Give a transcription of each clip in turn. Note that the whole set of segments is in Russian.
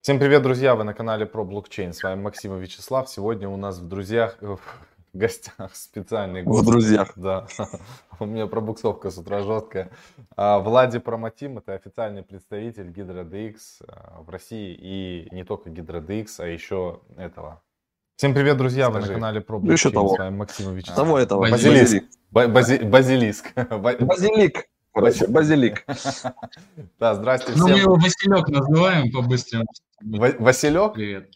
Всем привет, друзья! Вы на канале про блокчейн. С вами Максим и Вячеслав. Сегодня у нас в друзьях, э, в гостях специальный гость. В друзьях. Да, у меня пробуксовка с утра жесткая. А, Влади Промотим, это официальный представитель GidraDX а, в России. И не только GidraDX, а еще этого. Всем привет, друзья! Вы на канале про Ну, еще блокчейн. того. С вами Максим и Вячеслав. Того этого. Базилиск. Ба- бази- Базилиск. Ба- Базилик. Базилик. Да, здрасте Ну, мы всем. его Василек называем по-быстрому. Ва- Василек? Привет.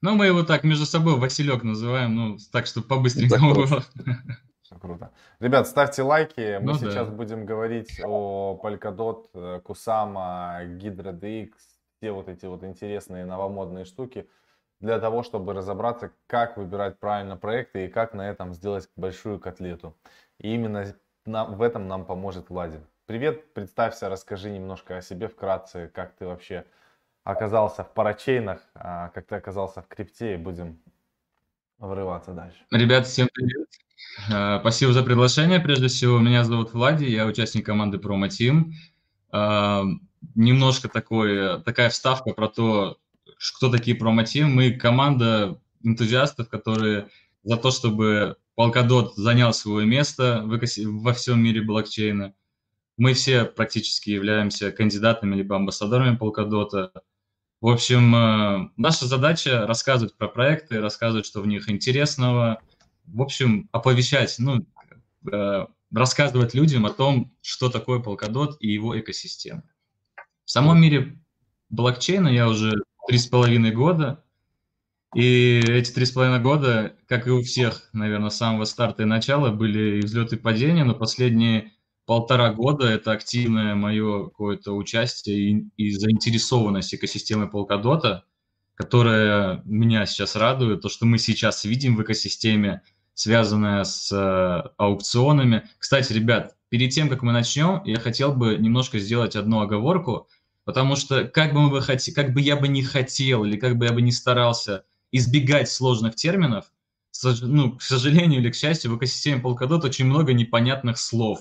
Ну, мы его так между собой Василек называем, ну, так, чтобы по-быстренькому Так было. Круто. Ребят, ставьте лайки. Мы Ну да. сейчас будем говорить о Polkadot, Kusama, Hydra DX, все вот эти вот интересные новомодные штуки для того, чтобы разобраться, как выбирать правильно проекты и как на этом сделать большую котлету. И именно на- в этом нам поможет Владимир. Привет, представься, расскажи немножко о себе вкратце, как ты вообще оказался в парачейнах, а, как ты оказался в крипте, и будем врываться дальше. Ребят, всем привет. Э, Спасибо за приглашение. Прежде всего, меня зовут Влади, я участник команды Promo Team. Э, Немножко такой, такая вставка про то, кто такие Promo Team. Мы команда энтузиастов, которые за то, чтобы Polkadot занял свое место во всем мире блокчейна. Мы все практически являемся кандидатами либо амбассадорами Polkadot. В общем, э, наша задача рассказывать про проекты, рассказывать, что в них интересного. В общем, оповещать, ну, э, рассказывать людям о том, что такое Polkadot и его экосистема. В самом мире блокчейна я уже три с половиной года, и эти три с половиной года, как и у всех, наверное, с самого старта и начала, были и взлеты и падения, но последние полтора года это активное мое какое-то участие и, и заинтересованность экосистемой Polkadot, которая меня сейчас радует, то, что мы сейчас видим в экосистеме, связанная с э, аукционами. Кстати, ребят, перед тем, как мы начнем, я хотел бы немножко сделать одну оговорку, потому что как бы, мы бы хоте- как бы я бы не хотел или как бы я бы не старался избегать сложных терминов, ну, к сожалению или к счастью, в экосистеме Polkadot очень много непонятных слов,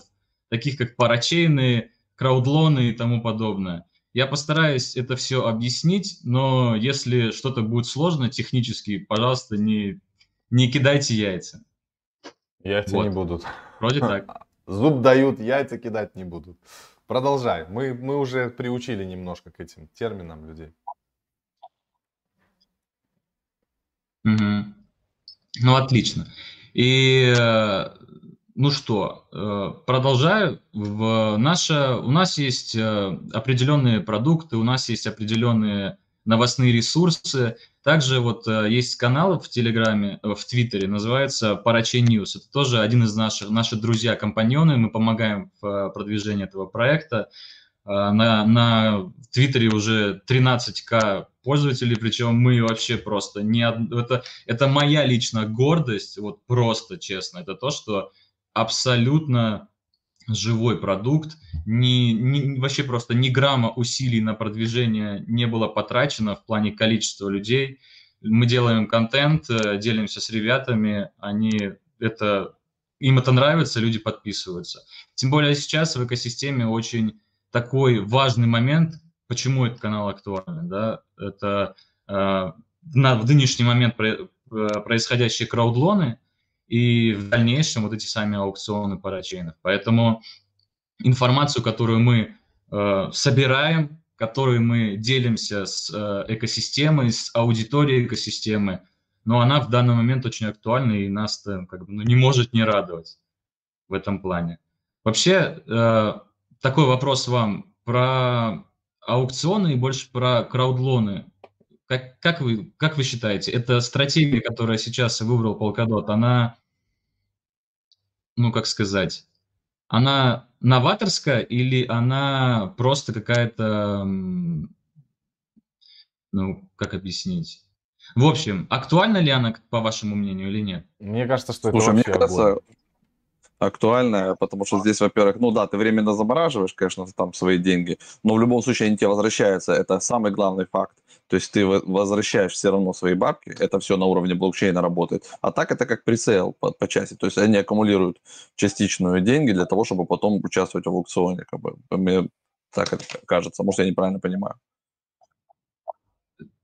таких как парачейны, краудлоны и тому подобное. Я постараюсь это все объяснить, но если что-то будет сложно технически, пожалуйста, не, не кидайте яйца. Яйца Вот. не будут. Вроде так. Зуб дают, яйца кидать не будут. Продолжай. Мы, мы уже приучили немножко к этим терминам людей. Мгм. Ну, отлично. И, э, ну что, э, продолжаю. В наша, у нас есть э, определенные продукты, у нас есть определенные новостные ресурсы. Также вот есть канал в Телеграме, в Твиттере, называется Parachain News. Это тоже один из наших, наши друзья-компаньоны. Мы помогаем в продвижении этого проекта. А, На, на Твиттере уже 13к пользователей, причем мы вообще просто не это, это моя личная гордость, вот просто честно, это то, что абсолютно живой продукт, ни, ни- вообще просто ни грамма усилий на продвижение не было потрачено в плане количества людей. Мы делаем контент, э, делимся с ребятами, они это им это нравится, люди подписываются. Тем более сейчас в экосистеме очень такой важный момент, почему этот канал актуален, да, это э, на, в нынешний момент про- э, происходящие краудлоны и в дальнейшем вот эти сами аукционы парачейнов. Поэтому информацию, которую мы э, собираем, которой мы делимся с э, экосистемой, с аудиторией экосистемы, но она в данный момент очень актуальна и нас как бы, ну, не может не радовать в этом плане. Вообще, э, такой вопрос вам про аукционы и больше про краудлоны. Как, как, вы, как вы считаете, эта стратегия, которая сейчас выбрал Polkadot, она, ну как сказать, она новаторская или она просто какая-то, ну как объяснить? В общем, актуальна ли она, по вашему мнению, или нет? Мне кажется, что Слушай, это мне вообще кажется, огонь. Актуальная, потому что здесь, во-первых, ну да, ты временно замораживаешь, конечно, там свои деньги, но в любом случае они тебе возвращаются. Это самый главный факт. То есть ты во- возвращаешь все равно свои бабки, это все на уровне блокчейна работает. А так это как пресейл по, по части. То есть они аккумулируют частичную деньги для того, чтобы потом участвовать в аукционе. Как бы. Мне- Так это кажется. Может, я неправильно понимаю.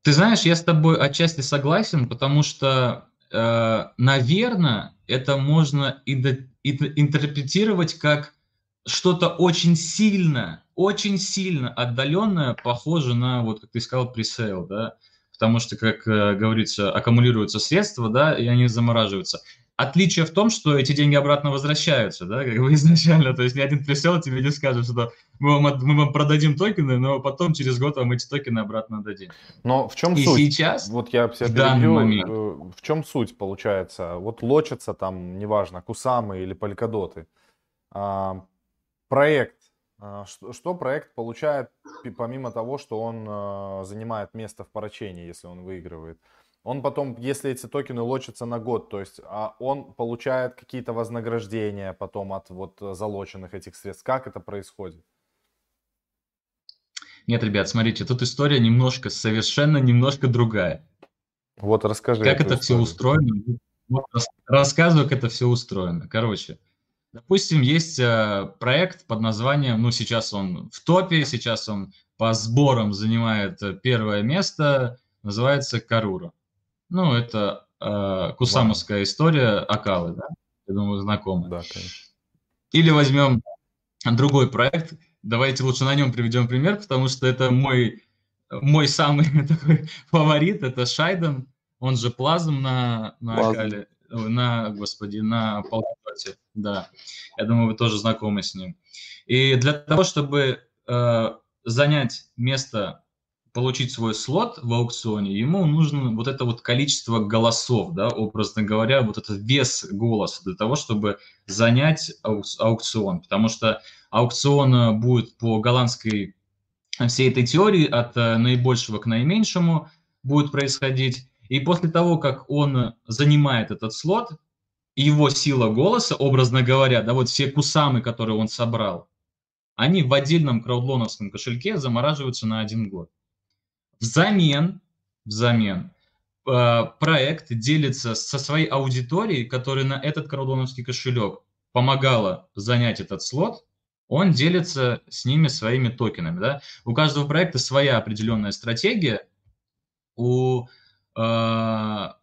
Ты знаешь, я с тобой отчасти согласен, потому что, наверное, это можно интерпретировать как что-то очень сильно, очень сильно отдаленное, похоже на, вот как ты сказал, пресейл, да, потому что, как э, говорится, аккумулируются средства, да, и они замораживаются. Отличие в том, что эти деньги обратно возвращаются, да, как бы изначально, то есть ни один пресейл тебе не скажет, что мы вам, мы вам продадим токены, но потом через год вам эти токены обратно дадим. Но в чем и суть? сейчас, вот я в данный момент, э, в чем суть получается? Вот лочатся там, неважно, кусамы или полькодоты. А, проект, а, что, что проект получает помимо того, что он а, занимает место в поручении, если он выигрывает? Он потом, если эти токены лочатся на год, то есть а он получает какие-то вознаграждения потом от вот залоченных этих средств. Как это происходит? Нет, ребят, смотрите, тут история немножко, совершенно немножко другая. Вот расскажи. Как это историю. все устроено? Вот, рассказываю, как это все устроено. Короче, Допустим, есть э, проект под названием, ну, сейчас он в топе, сейчас он по сборам занимает э, первое место, называется Карура. Ну, это э, кусамовская история Акалы, да? Я думаю, знакомы. Да, конечно. Или возьмем другой проект, давайте лучше на нем приведем пример, потому что это мой, мой самый такой фаворит, это Шайден, он же Плазм на, на Акале на, господи, на Полкоте, да. Я думаю, вы тоже знакомы с ним. И для того, чтобы э, занять место, получить свой слот в аукционе, ему нужно вот это вот количество голосов, да, образно говоря, вот этот вес голоса для того, чтобы занять аукцион. Потому что аукцион э, будет по голландской всей этой теории от э, наибольшего к наименьшему будет происходить. И после того, как он занимает этот слот, его сила голоса, образно говоря, да, вот все кусамы, которые он собрал, они в отдельном краудлоновском кошельке замораживаются на один год. Взамен, взамен э, проект делится со своей аудиторией, которая на этот краудлоновский кошелек помогала занять этот слот, он делится с ними своими токенами. Да? У каждого проекта своя определенная стратегия. У а,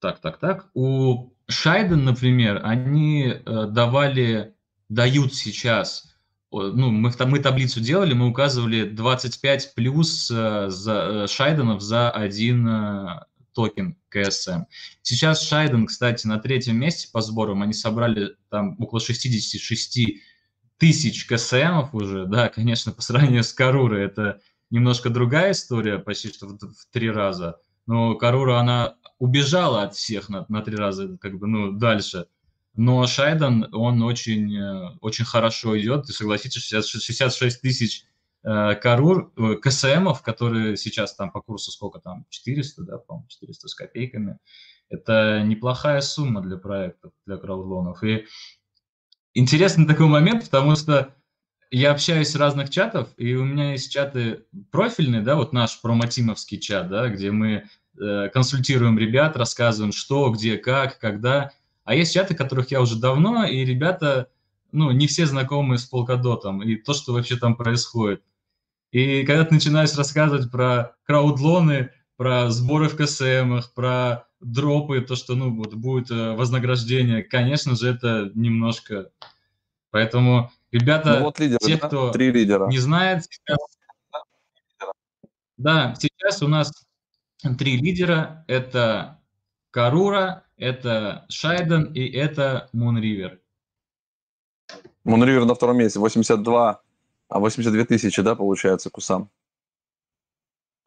так, так, так. У Шайден, например, они э, давали, дают сейчас, ну, мы, мы таблицу делали, мы указывали 25 плюс э, за, э, Шайденов за один токен КСМ. Сейчас Шайден, кстати, на третьем месте по сборам, они собрали там около 66 тысяч КСМов уже, да, конечно, по сравнению с Карурой это немножко другая история, почти что в, в три раза но Карура, она убежала от всех на, на три раза, как бы, ну, дальше. Но Шайден, он очень, э, очень хорошо идет. Ты согласитесь, 66 тысяч э, Карур, э, КСМов, которые сейчас там по курсу сколько там, 400, да, по-моему, 400 с копейками. Это неплохая сумма для проектов, для краудлонов. И интересный такой момент, потому что я общаюсь с разных чатов, и у меня есть чаты профильные, да, вот наш промотимовский чат, да, где мы э, консультируем ребят, рассказываем, что, где, как, когда. А есть чаты, которых я уже давно, и ребята, ну, не все знакомы с полкодотом и то, что вообще там происходит. И когда ты начинаешь рассказывать про краудлоны, про сборы в КСМах, про дропы, то, что, ну, вот будет э, вознаграждение, конечно же, это немножко... Поэтому Ребята, ну, вот лидеры, те, да? кто Три лидера. не знает, сейчас... Да, сейчас у нас три лидера. Это Карура, это Шайден и это Мунривер. Мунривер на втором месте, 82, а 82 тысячи, да, получается, Кусам?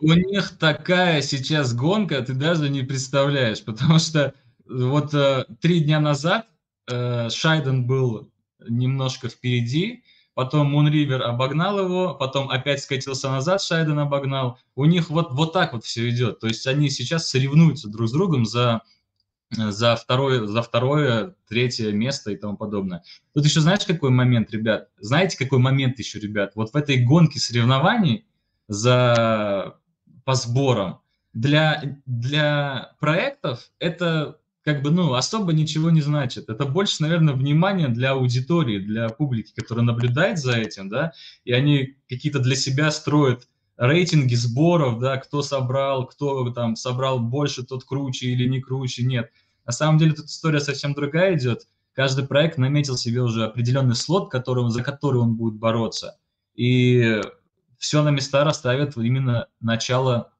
У них такая сейчас гонка, ты даже не представляешь, потому что вот э, три дня назад э, Шайден был немножко впереди, потом Мунривер обогнал его, потом опять скатился назад, Шайден обогнал. У них вот, вот так вот все идет. То есть они сейчас соревнуются друг с другом за, за, второе, за второе, третье место и тому подобное. Тут еще знаешь, какой момент, ребят? Знаете, какой момент еще, ребят? Вот в этой гонке соревнований за, по сборам для, для проектов это как бы, ну, особо ничего не значит. Это больше, наверное, внимание для аудитории, для публики, которая наблюдает за этим, да, и они какие-то для себя строят рейтинги сборов, да, кто собрал, кто там собрал больше, тот круче или не круче, нет. На самом деле тут история совсем другая идет. Каждый проект наметил себе уже определенный слот, который, за который он будет бороться. И все на места расставят именно начало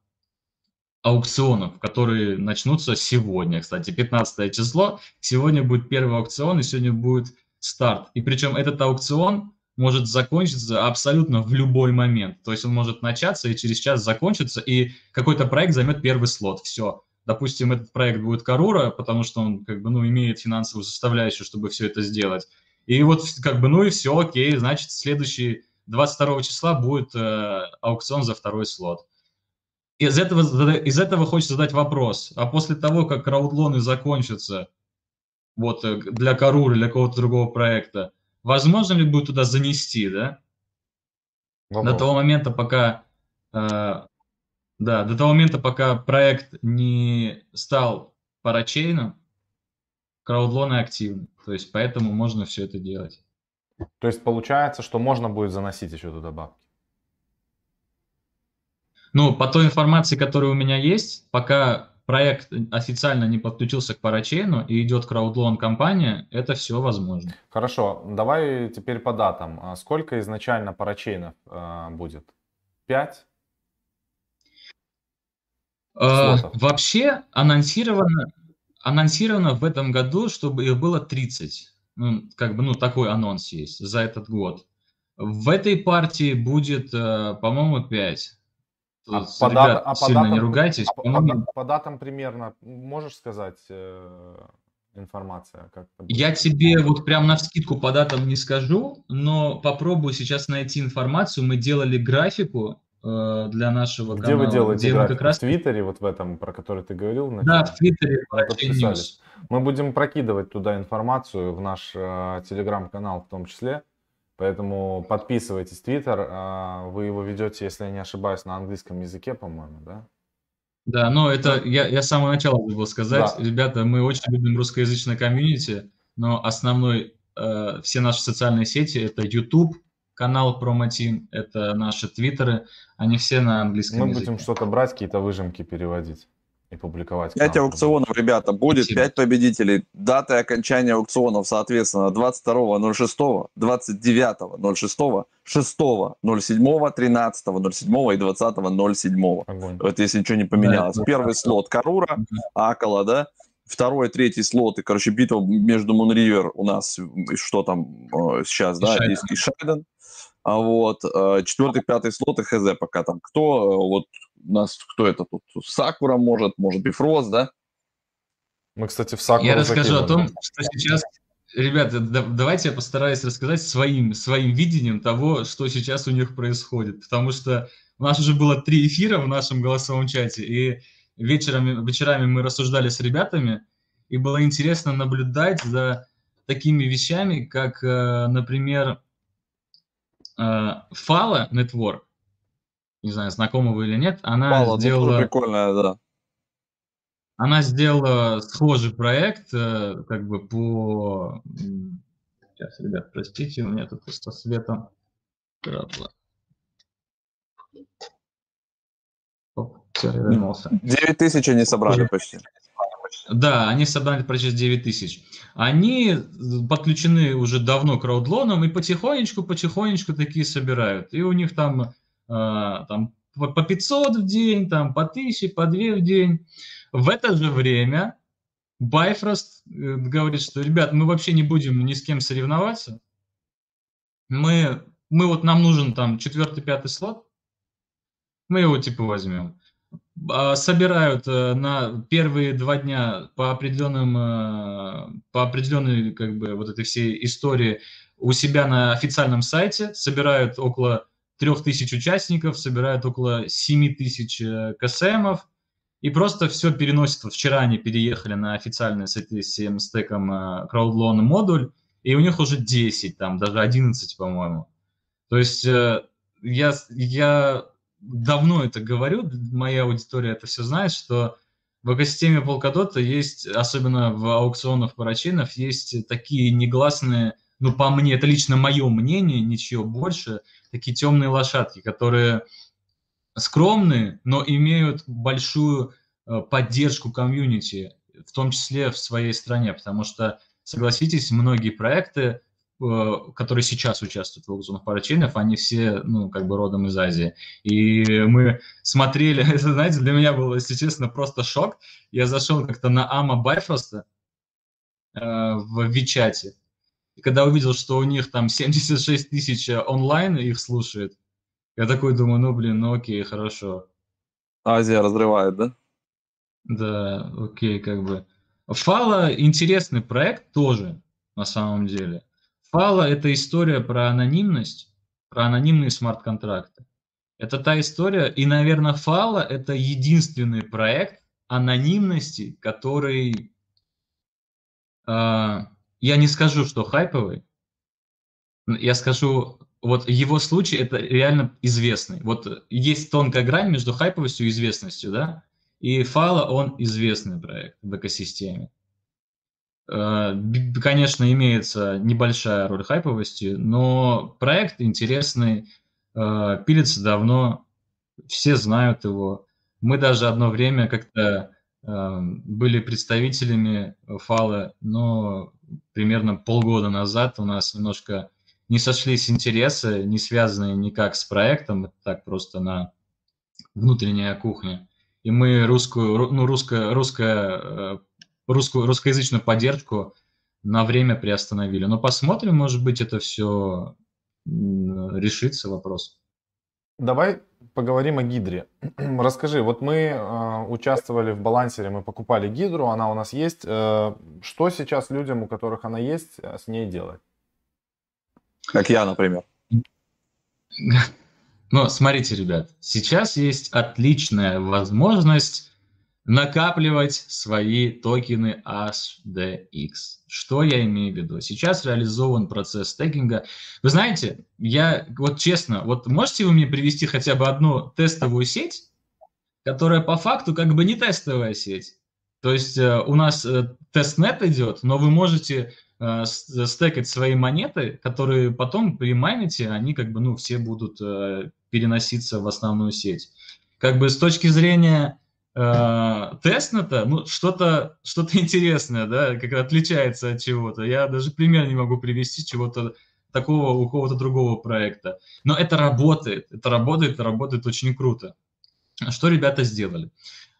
аукционов, которые начнутся сегодня, кстати, 15 число. Сегодня будет первый аукцион, и сегодня будет старт. И причем этот аукцион может закончиться абсолютно в любой момент. То есть он может начаться и через час закончиться, и какой-то проект займет первый слот. Все. Допустим, этот проект будет Карура, потому что он как бы, ну, имеет финансовую составляющую, чтобы все это сделать. И вот как бы, ну и все, окей, значит, следующий 22 числа будет э, аукцион за второй слот из этого, из этого хочется задать вопрос. А после того, как краудлоны закончатся, вот э, для Каруры, для какого-то другого проекта, возможно ли будет туда занести, да? Вопрос. До того момента, пока, э, да, до того момента, пока проект не стал парачейном, краудлоны активны. То есть поэтому можно все это делать. То есть получается, что можно будет заносить еще туда бабки? Ну, по той информации, которая у меня есть, пока проект официально не подключился к парачейну и идет краудлон-компания, это все возможно. Хорошо, давай теперь по датам. А сколько изначально парачейнов э, будет? Пять? Э, вообще анонсировано, анонсировано в этом году, чтобы их было 30. Ну, как бы, ну, такой анонс есть за этот год. В этой партии будет, э, по-моему, 5. А по, ребят, а по сильно датам, не ругайтесь. А по, по, по датам примерно можешь сказать э, информация? Как Я тебе вот прям на вскидку по датам не скажу, но попробую сейчас найти информацию. Мы делали графику э, для нашего где канала. Где вы делаете где графику? Как раз... В Твиттере, вот в этом, про который ты говорил? Да, в Твиттере. Мы будем прокидывать туда информацию в наш э, телеграм-канал в том числе. Поэтому подписывайтесь. Твиттер, а, вы его ведете, если я не ошибаюсь, на английском языке, по-моему, да? Да, но это я, я с самого начала забыл сказать. Да. Ребята, мы очень любим русскоязычное комьюнити, но основной, э, все наши социальные сети – это YouTube, канал Promoteam, это наши твиттеры, они все на английском мы языке. Мы будем что-то брать, какие-то выжимки переводить и публиковать. 5 аукционов, ребята, будет Спасибо. 5 победителей. Даты окончания аукционов, соответственно, 22.06, 29.06, 6.07, 13.07 и 20.07. Это если ничего не поменялось. Да, Первый да. слот Карура, Акала, да? Второй, третий слот, и, короче, битва между Мунривер у нас, что там э, сейчас, и да, Шайден. и Шайден. А вот э, четвертый, пятый слот и ХЗ пока там. Кто э, вот у нас, кто это тут? Сакура может, может Bifrost, да? Мы, кстати, в Сакуру Я расскажу закинули. о том, что сейчас... Ребята, давайте я постараюсь рассказать своим, своим видением того, что сейчас у них происходит. Потому что у нас уже было три эфира в нашем голосовом чате, и вечерами, вечерами мы рассуждали с ребятами, и было интересно наблюдать за такими вещами, как, э, например, Фала э, Network, не знаю, знакомы вы или нет, она Фала, сделала... прикольная, да. Она сделала схожий проект, э, как бы по... Сейчас, ребят, простите, у меня тут со светом трабло. Все, я вернулся. 9 тысяч они собрали почти. Да, они собрали почти 9 тысяч. Они подключены уже давно к краудлоном и потихонечку, потихонечку такие собирают. И у них там, э, там по 500 в день, там по 1000, по 2 в день. В это же время Байфрост э, говорит, что, ребят, мы вообще не будем ни с кем соревноваться. Мы, мы вот нам нужен там четвертый, пятый слот. Мы его типа возьмем. А, собирают э, на первые два дня по определенным, э, по определенной как бы вот этой всей истории у себя на официальном сайте, собирают около 3000 участников, собирают около 7000 э, КСМов, и просто все переносят. Вот вчера они переехали на официальный с этим стеком CrowdLoan модуль, и у них уже 10, там даже 11, по-моему. То есть я, я давно это говорю, моя аудитория это все знает, что в экосистеме Polkadot есть, особенно в аукционах парачинов, есть такие негласные, ну, по мне, это лично мое мнение, ничего больше, такие темные лошадки, которые скромные, но имеют большую э, поддержку комьюнити, в том числе в своей стране, потому что, согласитесь, многие проекты, э, которые сейчас участвуют в аукционах парачейнов, они все, ну, как бы родом из Азии. И мы смотрели, это, знаете, для меня было, если честно, просто шок. Я зашел как-то на Ама Байфроста э, в Вичате, и когда увидел, что у них там 76 тысяч онлайн их слушает, я такой думаю, ну, блин, ну окей, хорошо. Азия разрывает, да? Да, окей, как бы. Фала интересный проект тоже, на самом деле. Фала – это история про анонимность, про анонимные смарт-контракты. Это та история, и, наверное, Фала – это единственный проект анонимности, который, э, я не скажу, что хайповый, я скажу, вот его случай это реально известный. Вот есть тонкая грань между хайповостью и известностью, да? И Фала, он известный проект в экосистеме. Э, конечно, имеется небольшая роль хайповости, но проект интересный, э, пилится давно, все знают его. Мы даже одно время как-то э, были представителями Фала, но примерно полгода назад у нас немножко не сошлись интересы, не связанные никак с проектом, так просто на внутренняя кухня. И мы русскую, ну, русская, русская, э, русскую, русскоязычную поддержку на время приостановили. Но посмотрим, может быть, это все решится вопрос. Давай поговорим о гидре. Расскажи, вот мы э, участвовали в балансере, мы покупали гидру, она у нас есть. Э, что сейчас людям, у которых она есть, э, с ней делать? Как я, например. Ну, смотрите, ребят, сейчас есть отличная возможность накапливать свои токены HDX. Что я имею в виду? Сейчас реализован процесс стейкинга. Вы знаете, я вот честно, вот можете вы мне привести хотя бы одну тестовую сеть, которая по факту как бы не тестовая сеть? То есть э, у нас э, тестнет идет, но вы можете э, стейкать свои монеты, которые потом при майннете, они как бы, ну, все будут переноситься в основную сеть. Как бы с точки зрения тестнета, ну, что-то что интересное, да, как отличается от чего-то. Я даже пример не могу привести чего-то такого у кого-то другого проекта. Но это работает, это работает, это работает очень круто. Что ребята сделали?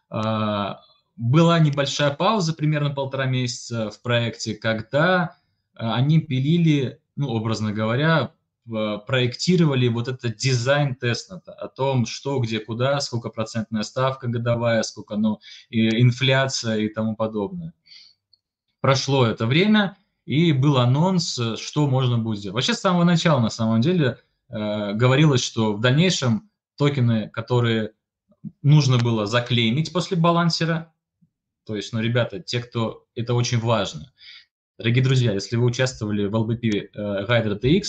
Э, была небольшая пауза, примерно полтора месяца в проекте, когда э, они пилили, ну, образно говоря, проектировали вот этот дизайн тестнета о том, что, где, куда, сколько процентная ставка годовая, сколько ну, и инфляция и тому подобное. Прошло это время, и был анонс, что можно будет сделать. Вообще с самого начала, на самом деле, э, говорилось, что в дальнейшем токены, которые нужно было заклеймить после балансера, то есть, ну, ребята, те, кто... Это очень важно. Дорогие друзья, если вы участвовали в LBP э, Rider TX,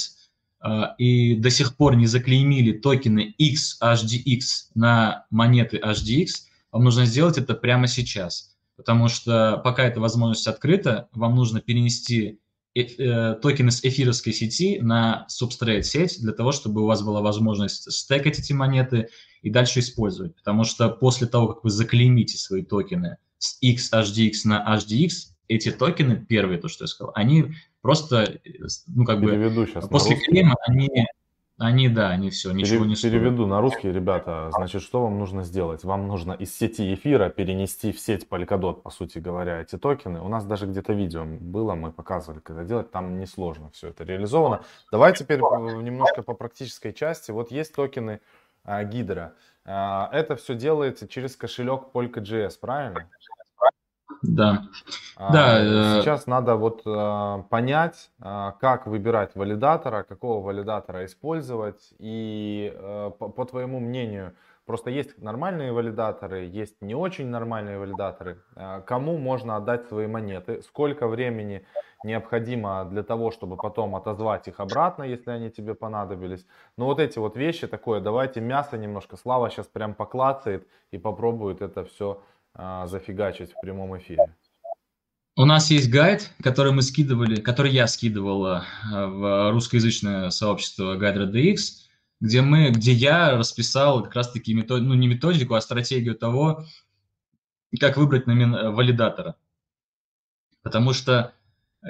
и до сих пор не заклеймили токены X, HDX на монеты HDX, вам нужно сделать это прямо сейчас. Потому что пока эта возможность открыта, вам нужно перенести э, э, токены с эфировской сети на Substrate сеть для того, чтобы у вас была возможность стекать эти монеты и дальше использовать. Потому что после того, как вы заклеймите свои токены с X, HDX на HDX, эти токены, первые, то, что я сказал, они просто, ну, как Переведу бы, сейчас после клейма они, они, да, они все, ничего Пере, не стоят. Переведу на русский, ребята. Значит, что вам нужно сделать? Вам нужно из сети эфира перенести в сеть Polkadot, по сути говоря, эти токены. У нас даже где-то видео было, мы показывали, когда делать. Там несложно все это реализовано. Давай теперь немножко по практической части. Вот есть токены а, Гидра. А, это все делается через кошелек Polka.js, правильно? Да. А, да. Э, сейчас надо вот а, понять, а, как выбирать валидатора, какого валидатора использовать. И а, по, по твоему мнению, просто есть нормальные валидаторы, есть не очень нормальные валидаторы. А, кому можно отдать свои монеты? Сколько времени необходимо для того, чтобы потом отозвать их обратно, если они тебе понадобились? Ну вот эти вот вещи такое, давайте мясо немножко. Слава сейчас прям поклацает и попробует это все а, зафигачить в прямом эфире? У нас есть гайд, который мы скидывали, который я скидывал э, в русскоязычное сообщество Guide RDX, где мы, где я расписал как раз-таки метод, ну не методику, а стратегию того, как выбрать номин... Валидатора. Потому что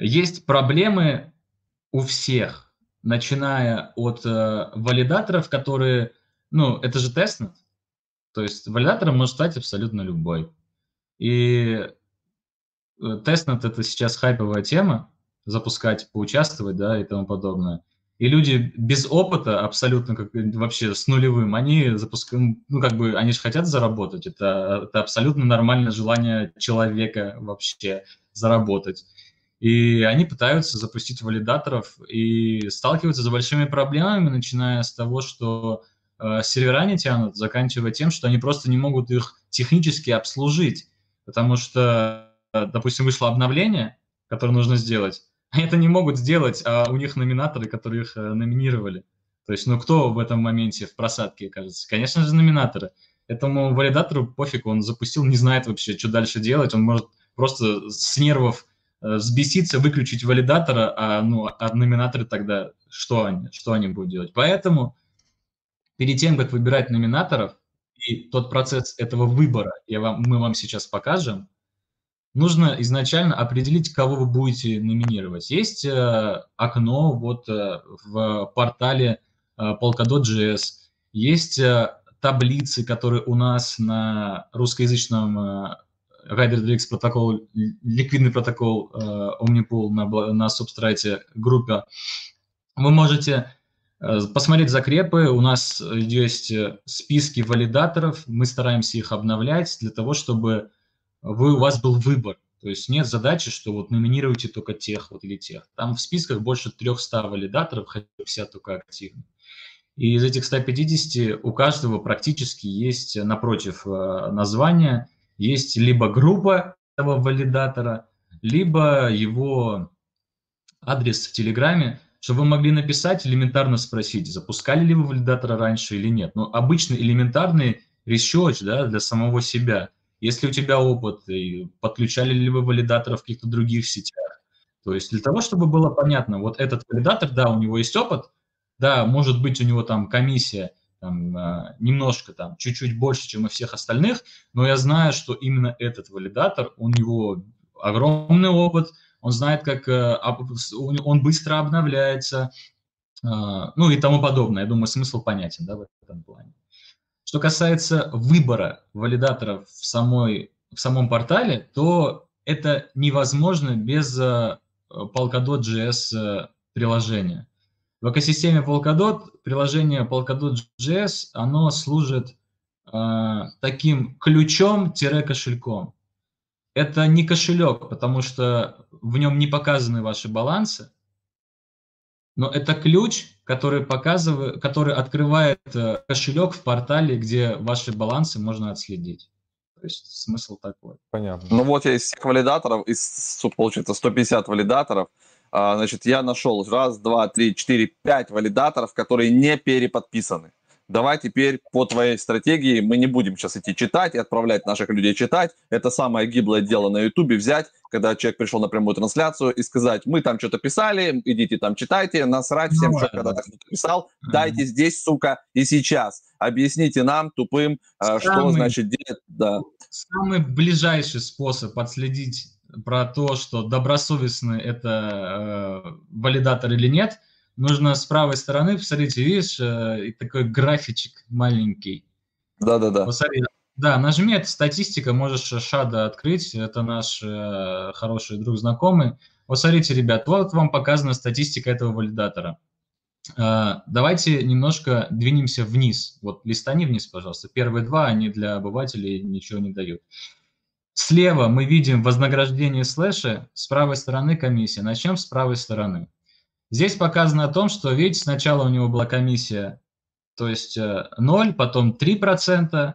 есть проблемы у всех, начиная от э, валидаторов, которые, ну, это же тестнет, то есть валидатором может стать абсолютно любой. И Э, тестнет это сейчас хайповая тема, запускать, поучаствовать, да, и тому подобное. И люди без опыта, абсолютно как вообще с нулевым, они запускают, ну, как бы, они же хотят заработать. Это, это абсолютно нормальное желание человека вообще заработать. И они пытаются запустить валидаторов и сталкиваются с большими проблемами, начиная с того, что э, сервера не тянут, заканчивая тем, что они просто не могут их технически обслужить, потому что Э, допустим, вышло обновление, которое нужно сделать, они это не могут сделать, а у них номинаторы, которые их э, номинировали. То есть, ну кто в этом моменте в просадке кажется? Конечно же, номинаторы. Этому валидатору пофиг, он запустил, не знает вообще, что дальше делать, он может просто с нервов э, взбеситься, выключить валидатора, а, ну, а номинаторы тогда что они, что они будут делать? Поэтому перед тем, как выбирать номинаторов, и тот процесс этого выбора, я вам, мы вам сейчас покажем, нужно изначально определить, кого вы будете номинировать. Есть э, окно вот э, в портале э, Polkadot.js, есть э, таблицы, которые у нас на русскоязычном э, RiderDX протокол, ликвидный протокол э, Omnipool на, на субстрате группе. Вы можете посмотреть закрепы, у нас есть э, списки валидаторов, мы стараемся их обновлять для того, чтобы вы, у вас был выбор. То есть нет задачи, что вот номинируйте только тех вот или тех. Там в списках больше 300 валидаторов, хотя все только активны. И из этих 150 у каждого практически есть напротив э, названия, есть либо группа этого валидатора, либо его адрес в Телеграме, чтобы вы могли написать, элементарно спросить, запускали ли вы валидатора раньше или нет. Но обычно элементарный research да, для самого себя – если у тебя опыт, и подключали ли вы валидаторов в каких-то других сетях. То есть для того, чтобы было понятно, вот этот валидатор, да, у него есть опыт, да, может быть, у него там комиссия там, а, немножко там, чуть-чуть больше, чем у всех остальных, но я знаю, что именно этот валидатор, у него огромный опыт, он знает, как э, он быстро обновляется, а, ну и тому подобное. Я думаю, смысл понятен, да, в этом плане. Что касается выбора валидаторов в, самой, в самом портале, то это невозможно без uh, Polkadot.js э, приложения. В экосистеме Polkadot приложение Polkadot.js, оно служит э, таким ключом-кошельком. Это не кошелек, потому что в нем не показаны ваши балансы, но это ключ, который показывает, который открывает э, кошелек в портале, где ваши балансы можно отследить. То есть смысл такой. Понятно. Ну вот я из всех валидаторов, из, получается, 150 валидаторов, а, значит, я нашел раз, два, три, четыре, пять валидаторов, которые не переподписаны давай теперь по твоей стратегии мы не будем сейчас идти читать и отправлять наших людей читать. Это самое гиблое дело на Ютубе взять, когда человек пришел на прямую трансляцию и сказать, мы там что-то писали, идите там читайте, насрать всем, ну, что когда-то кто-то писал, дайте здесь, сука, и сейчас. Объясните нам, тупым, самый, что значит делать. Да. Самый ближайший способ отследить про то, что добросовестный это э, валидатор или нет – нужно с правой стороны, посмотрите, видишь, э, такой графичек маленький. Да-да-да. Да, нажми, это статистика, можешь Шада открыть, это наш э, хороший друг знакомый. Вот смотрите, ребят, вот вам показана статистика этого валидатора. Э, давайте немножко двинемся вниз. Вот листани вниз, пожалуйста. Первые два, они для обывателей ничего не дают. Слева мы видим вознаграждение слэша, с правой стороны комиссия. Начнем с правой стороны. Здесь показано о том, что, видите, сначала у него была комиссия, то есть 0, э, потом 3%,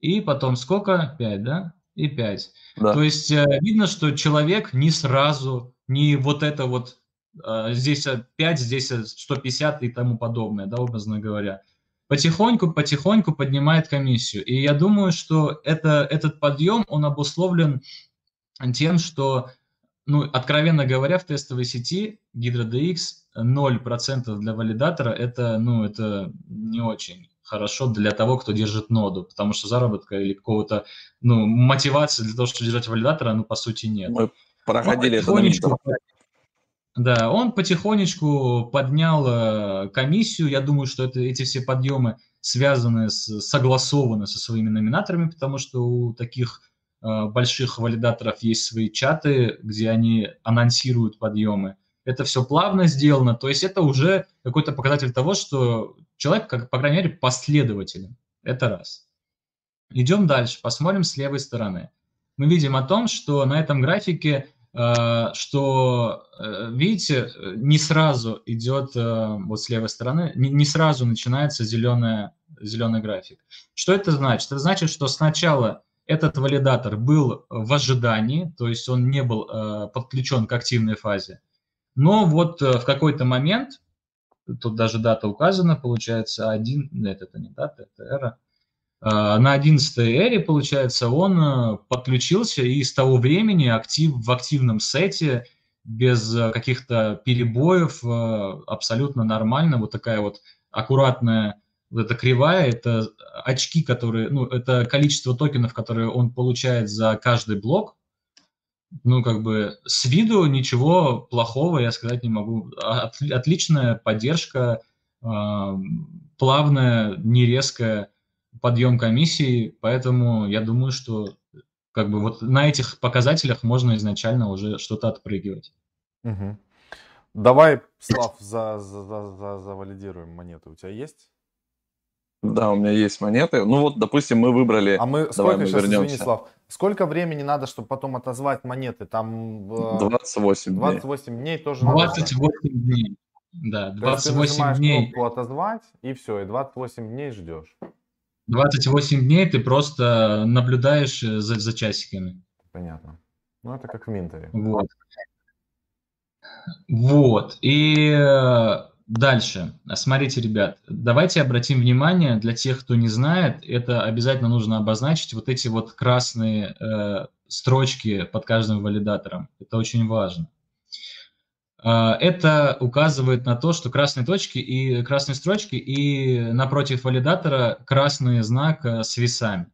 и потом сколько? 5, да? И 5. Да. То есть э, видно, что человек не сразу, не вот это вот, э, здесь 5, здесь 150 и тому подобное, да, образно говоря. потихоньку, потихоньку поднимает комиссию. И я думаю, что это, этот подъем, он обусловлен тем, что, ну, откровенно говоря, в тестовой сети HydroDX 0% для валидатора это, ну, это не очень хорошо для того, кто держит ноду, потому что заработка или какого-то, ну, мотивации для того, чтобы держать валидатора, ну, по сути, нет. Мы проходили это на да, он потихонечку поднял э, комиссию. Я думаю, что это, эти все подъемы связаны, с, согласованы со своими номинаторами, потому что у таких больших валидаторов есть свои чаты, где они анонсируют подъемы. Это все плавно сделано, то есть это уже какой-то показатель того, что человек, как, по крайней мере, последователен. Это раз. Идем дальше, посмотрим с левой стороны. Мы видим о том, что на этом графике Э, что, э, видите, не сразу идет, э, вот с левой стороны, не сразу начинается зеленая, зеленый график. Что это значит? Это значит, что сначала этот валидатор был в ожидании, то есть он не был подключен к активной фазе, но вот в какой-то момент, тут даже дата указана, получается, один, нет, это не дата, это эра, а, на 11 эре, получается, он э, подключился и с того времени актив, в активном сете, без э, каких-то перебоев, э, абсолютно нормально. Вот такая вот аккуратная эта кривая, это очки, которые, ну, это количество токенов, которые он получает за каждый блок. Ну, как бы с виду ничего плохого я сказать не могу. От, отличная поддержка, э, плавная, нерезкая подъем комиссии, поэтому я думаю, что как бы вот на этих показателях можно изначально уже что-то отпрыгивать. Угу. Давай, Слав, за, за, за, за, завалидируем монеты. У тебя есть? Да, у меня есть монеты. Ну вот, допустим, мы выбрали... А мы сколько мы сейчас, вернемся. извини, Слав, сколько времени надо, чтобы потом отозвать монеты? Там... 28 дней. 28 дней тоже 28 надо... дней. Да, 28 дней. кнопку отозвать, и все, и 28 дней ждешь. 28 дней ты просто наблюдаешь э, за, за часиками. Понятно. Ну, это как в Минтере. Вот. Вот. И э, дальше. Смотрите, ребят, давайте обратим внимание, для тех, кто не знает, это обязательно нужно обозначить вот эти вот красные э, строчки под каждым валидатором. Это очень важно. А, это указывает на то, что красные точки и красные строчки и напротив валидатора красный знак э, с весами.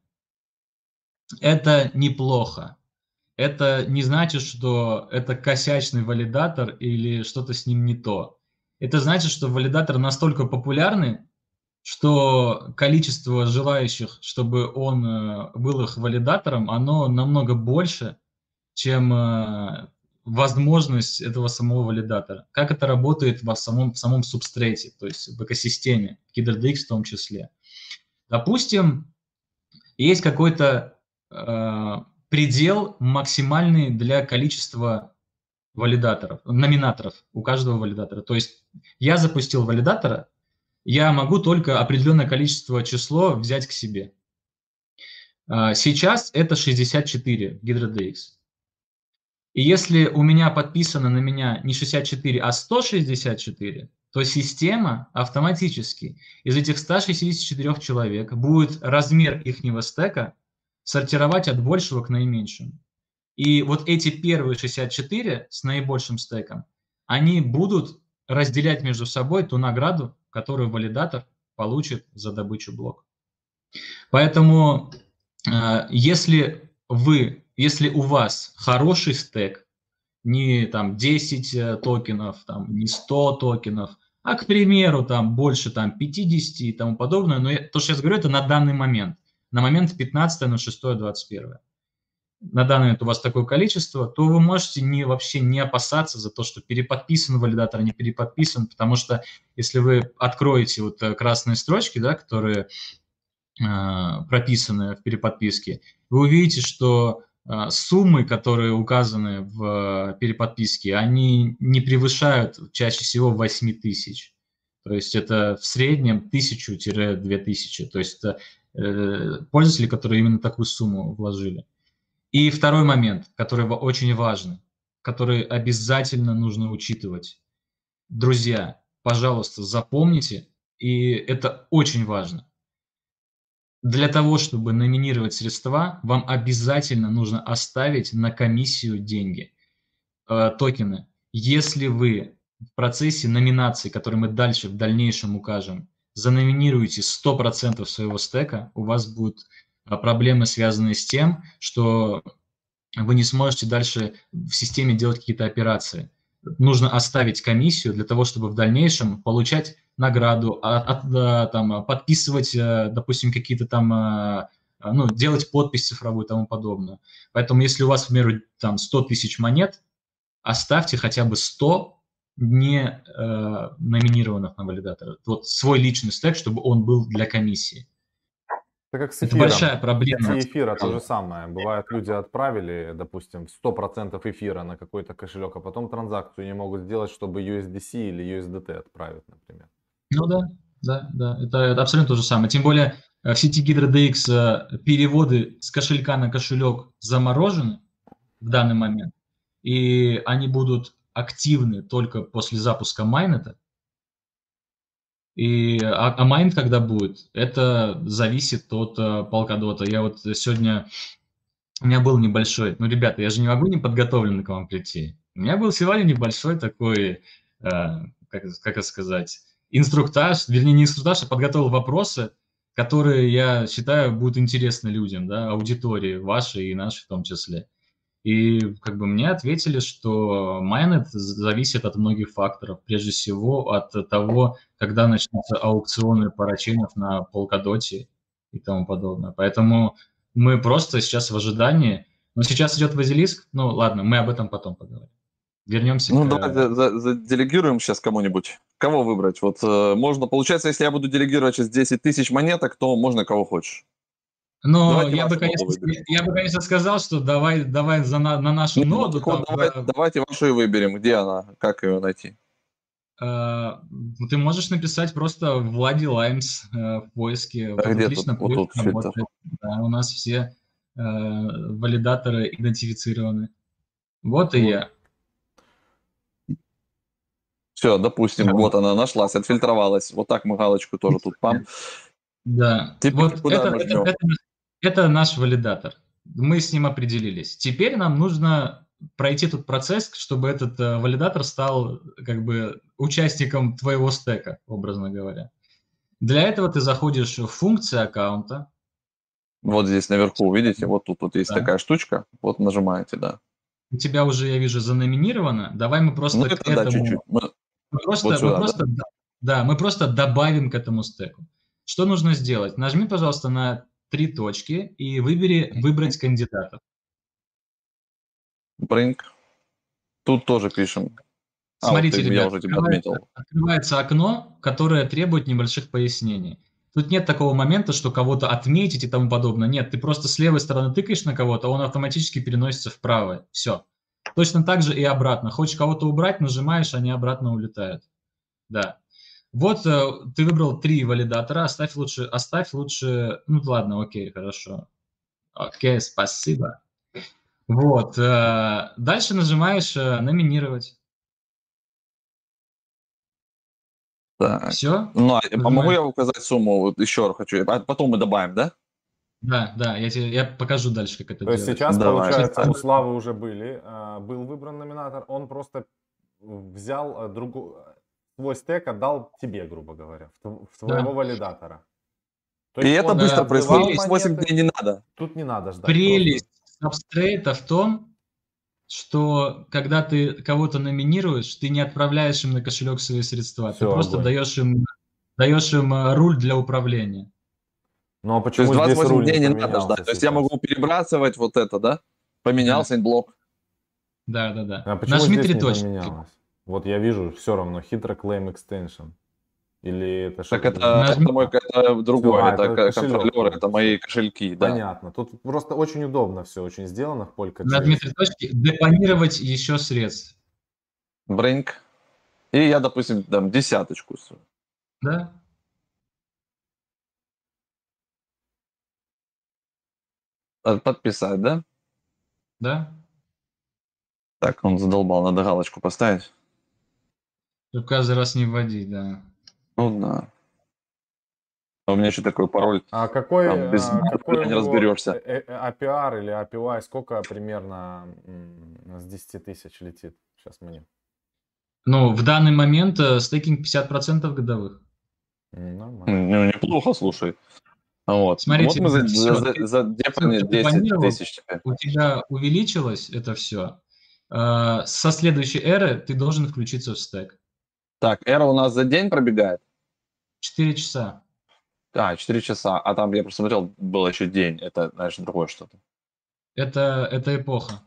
Это неплохо. Это не значит, что это косячный валидатор или что-то с ним не то. Это значит, что валидатор настолько популярный, что количество желающих, чтобы он э, был их валидатором, оно намного больше, чем э, возможность этого самого валидатора. Как это работает в самом, в самом субстрете, то есть в экосистеме, KidderDX в том числе. Допустим, есть какой-то э, предел максимальный для количества валидаторов, номинаторов у каждого валидатора. То есть я запустил валидатора, я могу только определенное количество число взять к себе. Э, сейчас это 64 в HydroDX. И если у меня подписано на меня не 64, а 164, то система автоматически из этих 164 человек будет размер ихнего стека сортировать от большего к наименьшему. И вот эти первые 64 с наибольшим стеком, они будут разделять между собой ту награду, которую валидатор получит за добычу блока. Поэтому, э, если вы если у вас хороший стек, не там 10 э, токенов, там, не 100 токенов, а, к примеру, там больше там 50 и тому подобное, но я, то, что я говорю, это на данный момент, на момент 15 на 6 21 на данный момент у вас такое количество, то вы можете не, вообще не опасаться за то, что переподписан валидатор, не переподписан, потому что если вы откроете вот э, красные строчки, да, которые э, прописаны в переподписке, вы увидите, что а, суммы, которые указаны в переподписке, они не превышают чаще всего 8 тысяч. То есть это в среднем 1000-2000. То есть это э, пользователи, которые именно такую сумму вложили. И второй момент, который очень важный, который обязательно нужно учитывать. Друзья, пожалуйста, запомните, и это очень важно. Для того, чтобы номинировать средства, вам обязательно нужно оставить на комиссию деньги, э, токены. Если вы в процессе номинации, который мы дальше в дальнейшем укажем, заноминируете 100% своего стека, у вас будут а, проблемы, связанные с тем, что вы не сможете дальше в системе делать какие-то операции. Нужно оставить комиссию для того, чтобы в дальнейшем получать награду, от, от, а, там, подписывать, э, допустим, какие-то там, а, ну, делать подпись цифровую и тому подобное. Поэтому если у вас, например, там 100 тысяч монет, оставьте хотя бы 100 не э, номинированных на валидатора. Вот свой личный стек, чтобы он был для комиссии. Это как с эфиром. Это большая проблема. С эфира то же самое. Бывает, люди отправили, допустим, 100% эфира на какой-то кошелек, а потом транзакцию не могут сделать, чтобы USDC или USDT отправить, например. Ну да, да, да. Это, это абсолютно то же самое. Тем более в сети GydroDX э, переводы с кошелька на кошелек заморожены в данный момент, и они будут активны только после запуска майнета. И, а, а майнет когда будет, это зависит от uh, полкадота. Я вот сегодня, у меня был небольшой, ну, ребята, я же не могу не подготовленный к вам прийти. У меня был сегодня небольшой такой, uh, как, как это сказать, инструктаж, вернее, не инструктаж, а подготовил вопросы, которые, я считаю, будут интересны людям, да, аудитории вашей и нашей в том числе. И как бы мне ответили, что майнет зависит от многих факторов. Прежде всего от того, когда начнутся аукционы парачейнов на Polkadot и тому подобное. Поэтому мы просто сейчас в ожидании. Но сейчас идет Вазилиск. Ну ладно, мы об этом потом поговорим. Вернемся ну, к... давай заделегируем сейчас кому-нибудь. Кого выбрать? Вот э, можно, получается, если я буду делегировать сейчас 10 тысяч монеток, то можно кого хочешь. Но я бы, конечно, я бы, конечно, сказал, что давай, давай за на, на нашу ну, ноду. Там, давай, да. Давайте вашу и выберем. Где она? Как ее найти? Uh, ты можешь написать просто Влади Лаймс uh, в поиске. А где тут? Вот тут фильтр. Да, у нас все uh, валидаторы идентифицированы. Вот и вот. я. Все, допустим, вот она нашлась, отфильтровалась. Вот так мы галочку тоже тут пам. Да, Теперь вот это, это, это, это наш валидатор. Мы с ним определились. Теперь нам нужно пройти тут процесс, чтобы этот э, валидатор стал как бы участником твоего стека, образно говоря. Для этого ты заходишь в функции аккаунта. Вот здесь наверху, видите, вот тут вот есть да. такая штучка, вот нажимаете, да. У тебя уже, я вижу, заноминировано. Давай мы просто ну, это, к этому... Да, чуть-чуть. Мы... Мы просто, вот сюда, мы просто, да? да, мы просто добавим к этому стеку. Что нужно сделать? Нажми, пожалуйста, на три точки и выбери «Выбрать кандидатов». Bring. Тут тоже пишем. А, Смотрите, вот ты, ребят, я уже тебя открывается, отметил. открывается окно, которое требует небольших пояснений. Тут нет такого момента, что кого-то отметить и тому подобное. Нет, ты просто с левой стороны тыкаешь на кого-то, он автоматически переносится вправо. Все. Точно так же и обратно. Хочешь кого-то убрать, нажимаешь, они обратно улетают. Да. Вот э, ты выбрал три валидатора, оставь лучше, оставь лучше, ну ладно, окей, хорошо. Окей, спасибо. Вот, э, дальше нажимаешь э, номинировать. Так. Все? Ну, а могу я указать сумму? Вот еще раз хочу. А потом мы добавим, да? Да, да, я тебе я покажу дальше, как это То есть сейчас, Давай. получается, у Славы уже были, был выбран номинатор, он просто взял другую свой стек отдал тебе, грубо говоря, в, своего да. валидатора. То и это быстро происходит, 8 дней не надо. Тут не надо ждать. Прелесть сабстрейта в том, что когда ты кого-то номинируешь, ты не отправляешь им на кошелек свои средства, Все, ты просто даешь им, даешь им э, руль для управления. Ну а почему То есть 28 дней не, надо ждать. Сейчас? То есть я могу перебрасывать вот это, да? Поменялся да. блок. Да, да, да. А Нажми три точки. Вот я вижу все равно хитро claim extension. Или это что? Так это, это, мой, это другое, а, это, это контролер, это мои кошельки, да. Понятно. Тут просто очень удобно все очень сделано в Polka. Нажми три точки, депонировать еще средств. Bring. И я, допустим, дам десяточку. Да. Подписать, да? Да. Так, он задолбал, надо галочку поставить. Чтобы каждый раз не вводить, да. Ну да. А у меня еще такой пароль. А какой, Там без а, какой не разберешься. э- э- APR или APY, сколько примерно с 10 тысяч летит сейчас мне? Ну, в данный момент э, стейкинг 50% годовых. Нормально. Ну, неплохо, слушай. Вот. Смотрите, вот мы за, всё, за, за ты 10 планировал? тысяч теперь. У тебя увеличилось это все. Со следующей эры ты должен включиться в стек. Так, эра у нас за день пробегает? 4 часа. А, 4 часа. А там, я просто смотрел, был еще день. Это, знаешь, другое что-то. Это, это эпоха.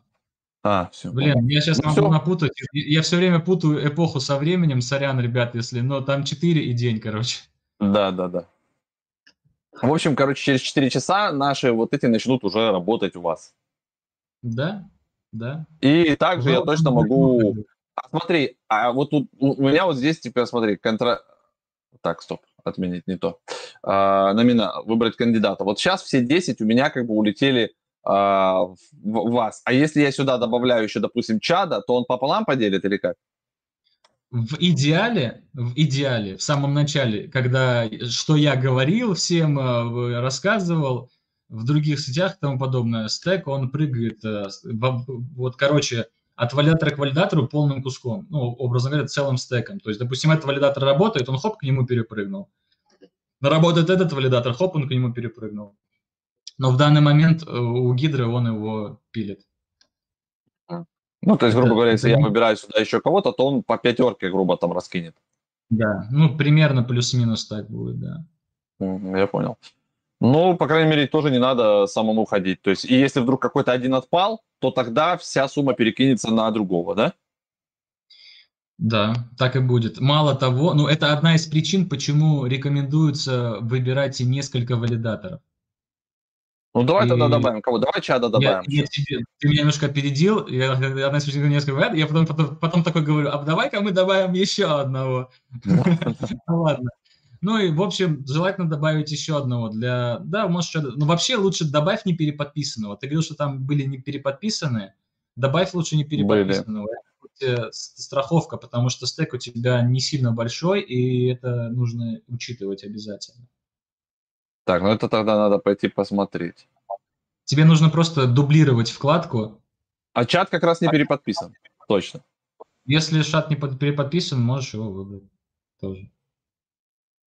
А, все. Блин, я сейчас Ну могу всё. напутать. Я все время путаю эпоху со временем. Сорян, ребят, если... Но там 4 и день, короче. Да, да, да. В общем, короче, через 4 часа наши вот эти начнут уже работать у вас. Да, да. И также я Ну, точно могу... ну, А смотри, а вот тут у меня вот здесь теперь, смотри, контра... Так, стоп, отменить не то. А, номина, выбрать кандидата. Вот сейчас все 10 у меня как бы улетели а, в, в вас. А если я сюда добавляю еще, допустим, чада, то он пополам поделит или как? В идеале, в идеале, в самом начале, когда что я говорил всем, в- рассказывал, в других сетях и тому подобное, стек, он прыгает, э, вот, короче, от валидатора к валидатору полным куском, ну, образно говоря, целым стеком. То есть, допустим, этот валидатор работает, он хоп, к нему перепрыгнул. Работает этот валидатор, хоп, он к нему перепрыгнул. Но в данный момент э, у Гидры он его пилит. Ну, то есть, грубо Это- говоря, это если я не- выбираю сюда еще кого-то, то он по пятерке, грубо, там раскинет. Да, ну, примерно плюс-минус так будет, да. Я понял. Ну, по крайней мере, тоже не надо самому ходить. То есть, и если вдруг какой-то один отпал, то тогда вся сумма перекинется на другого, да? Да, так и будет. Мало того, ну это одна из причин, почему рекомендуется выбирать и несколько валидаторов. Ну, давай тогда И- добавим кого? Давай чада Я, добавим. я тебе- ты меня немножко опередил, я одна из причин несколько валидаторов, я потом, потом, потом такой говорю, а давай-ка мы добавим еще одного. Ну ладно. Ну и, в общем, желательно добавить еще одного для... Да, может, что Ну, вообще лучше добавь не переподписанного. Ты говорил, что там были не переподписанные. Добавь лучше не переподписанного. Это будет, э, страховка, потому что стек у тебя не сильно большой, и это нужно учитывать обязательно. Так, ну это тогда надо пойти посмотреть. Тебе нужно просто дублировать вкладку. А чат как раз не переподписан. Точно. Если шат не под- переподписан, можешь его выбрать тоже.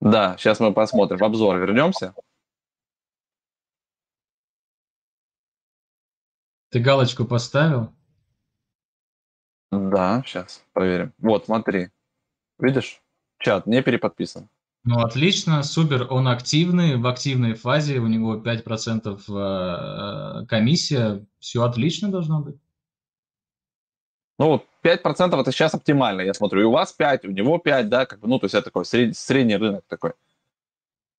Да, сейчас мы посмотрим. В обзор вернемся. Ты галочку поставил? Да, сейчас проверим. Вот, смотри. Видишь? Чат не переподписан. Ну, отлично, супер, он активный, в активной фазе, у него 5% э, комиссия, все отлично должно быть. Ну, вот 5% это сейчас оптимально, я смотрю. И у вас 5, у него 5, да, как бы, ну, то есть это такой сред- средний рынок такой.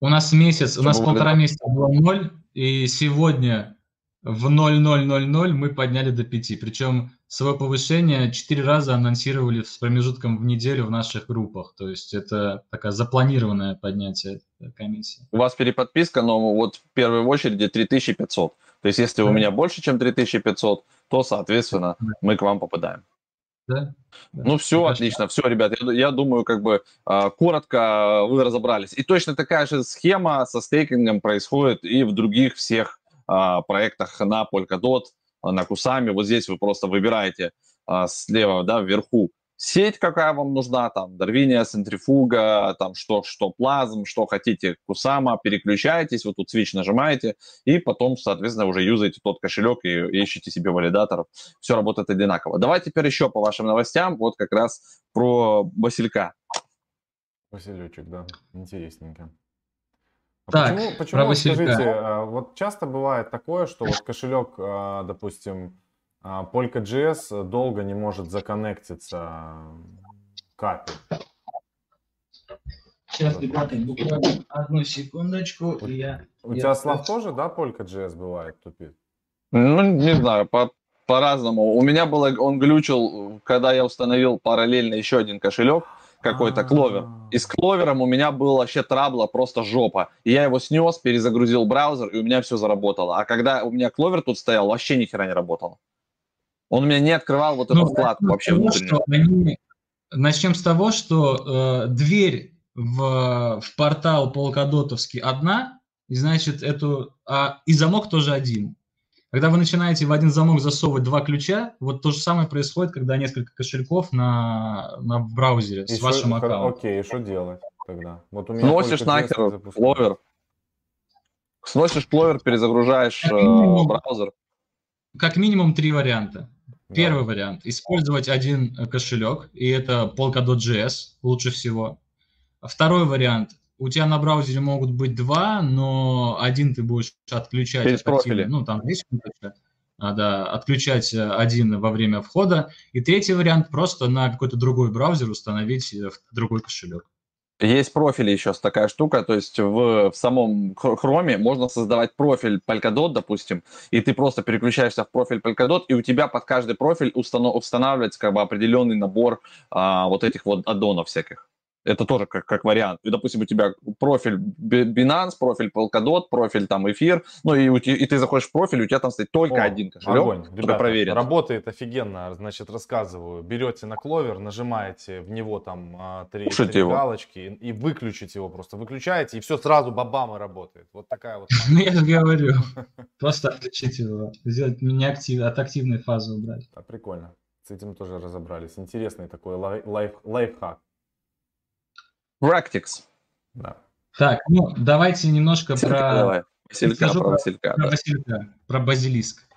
У нас месяц, у нас Чтобы полтора месяца было 0, и сегодня в 0,000 мы подняли до 5. Причем свое повышение 4 раза анонсировали с промежутком в неделю в наших группах. То есть это такая запланированное поднятие э, комиссии. У вас переподписка, но вот в первой очереди 3500. То есть если у меня больше, чем 3500, то, соответственно, Да. мы к вам попадаем. Да? Да. Ну все, кажется, отлично, все, ребят, я, я думаю, как бы а, коротко вы разобрались. И точно такая же схема со стейкингом происходит и в других всех а, проектах на Polkadot, а, на Кусами. Вот здесь вы просто выбираете а, слева, да, вверху сеть, какая вам нужна, там, Дарвиния, Центрифуга, там, что, что плазм, что хотите, Кусама, переключаетесь, вот тут свич нажимаете, и потом, соответственно, уже юзаете тот кошелек и ищете себе валидаторов. Все работает одинаково. Давай теперь еще по вашим новостям, вот как раз про Василька. Василючек, да, интересненько. А Так, почему, про почему, вот Василька. скажите, а, вот часто бывает такое, что вот кошелек, а, допустим, Polka.js долго не может законнектиться к API? Сейчас, ребята, буквально одну секундочку, и я... У Я тебя, как- Слав, тоже, да, Polka.js бывает тупит? Ну, не знаю, по, по-разному. У меня было, он глючил, когда я установил параллельно еще один кошелек, какой-то кловер. И с кловером у меня был вообще трабла, просто жопа. И я его снес, перезагрузил браузер, и у меня все заработало. А когда у меня кловер тут стоял, вообще ни хера не работало. Он у меня не открывал вот эту Ну, вкладку начнем вообще с того, внутреннюю. что они- Начнем с того, что э, дверь в, в портал полкодотовский одна, и значит эту, а, и замок тоже один. Когда вы начинаете в один замок засовывать два ключа, вот то же самое происходит, когда несколько кошельков на, на браузере и с вашим аккаунтом. Окей, и что делать тогда? Вот у меня Сносишь нахер кловер, сносишь кловер, перезагружаешь как минимум, э, браузер. Как минимум три варианта. Первый вариант – использовать один кошелек, и это Polkadot.js лучше всего. Второй вариант – у тебя на браузере могут быть два, но один ты будешь отключать. Через профили. Ну, там есть а, да, отключать один во время входа. И третий вариант – просто на какой-то другой браузер установить э, другой кошелек. Есть профили еще такая штука, то есть в, в самом Chrome можно создавать профиль Polkadot, допустим, и ты просто переключаешься в профиль Polkadot, и у тебя под каждый профиль установ, устанавливается как бы определенный набор а, вот этих вот аддонов всяких. Это тоже как, как вариант. И, допустим, у тебя профиль Binance, профиль Polkadot, профиль там эфир, ну и, и ты заходишь в профиль, у тебя там стоит только О, один кошелек, огонь. Ребята, проверен. Работает офигенно, значит, рассказываю. Берете на кловер, нажимаете в него там а, три, три галочки и, и выключите его просто. Выключаете, и все сразу бабам и работает. Вот такая вот. Ну, я же говорю. Просто отключить его. Сделать не актив, от активной фазы убрать. Прикольно. С этим тоже разобрались. Интересный такой лайф, лайфхак. Practice. Да. Так, ну давайте немножко Василька, про... Давай. Василька, про, Василька, про, да. Василька, про базилиск.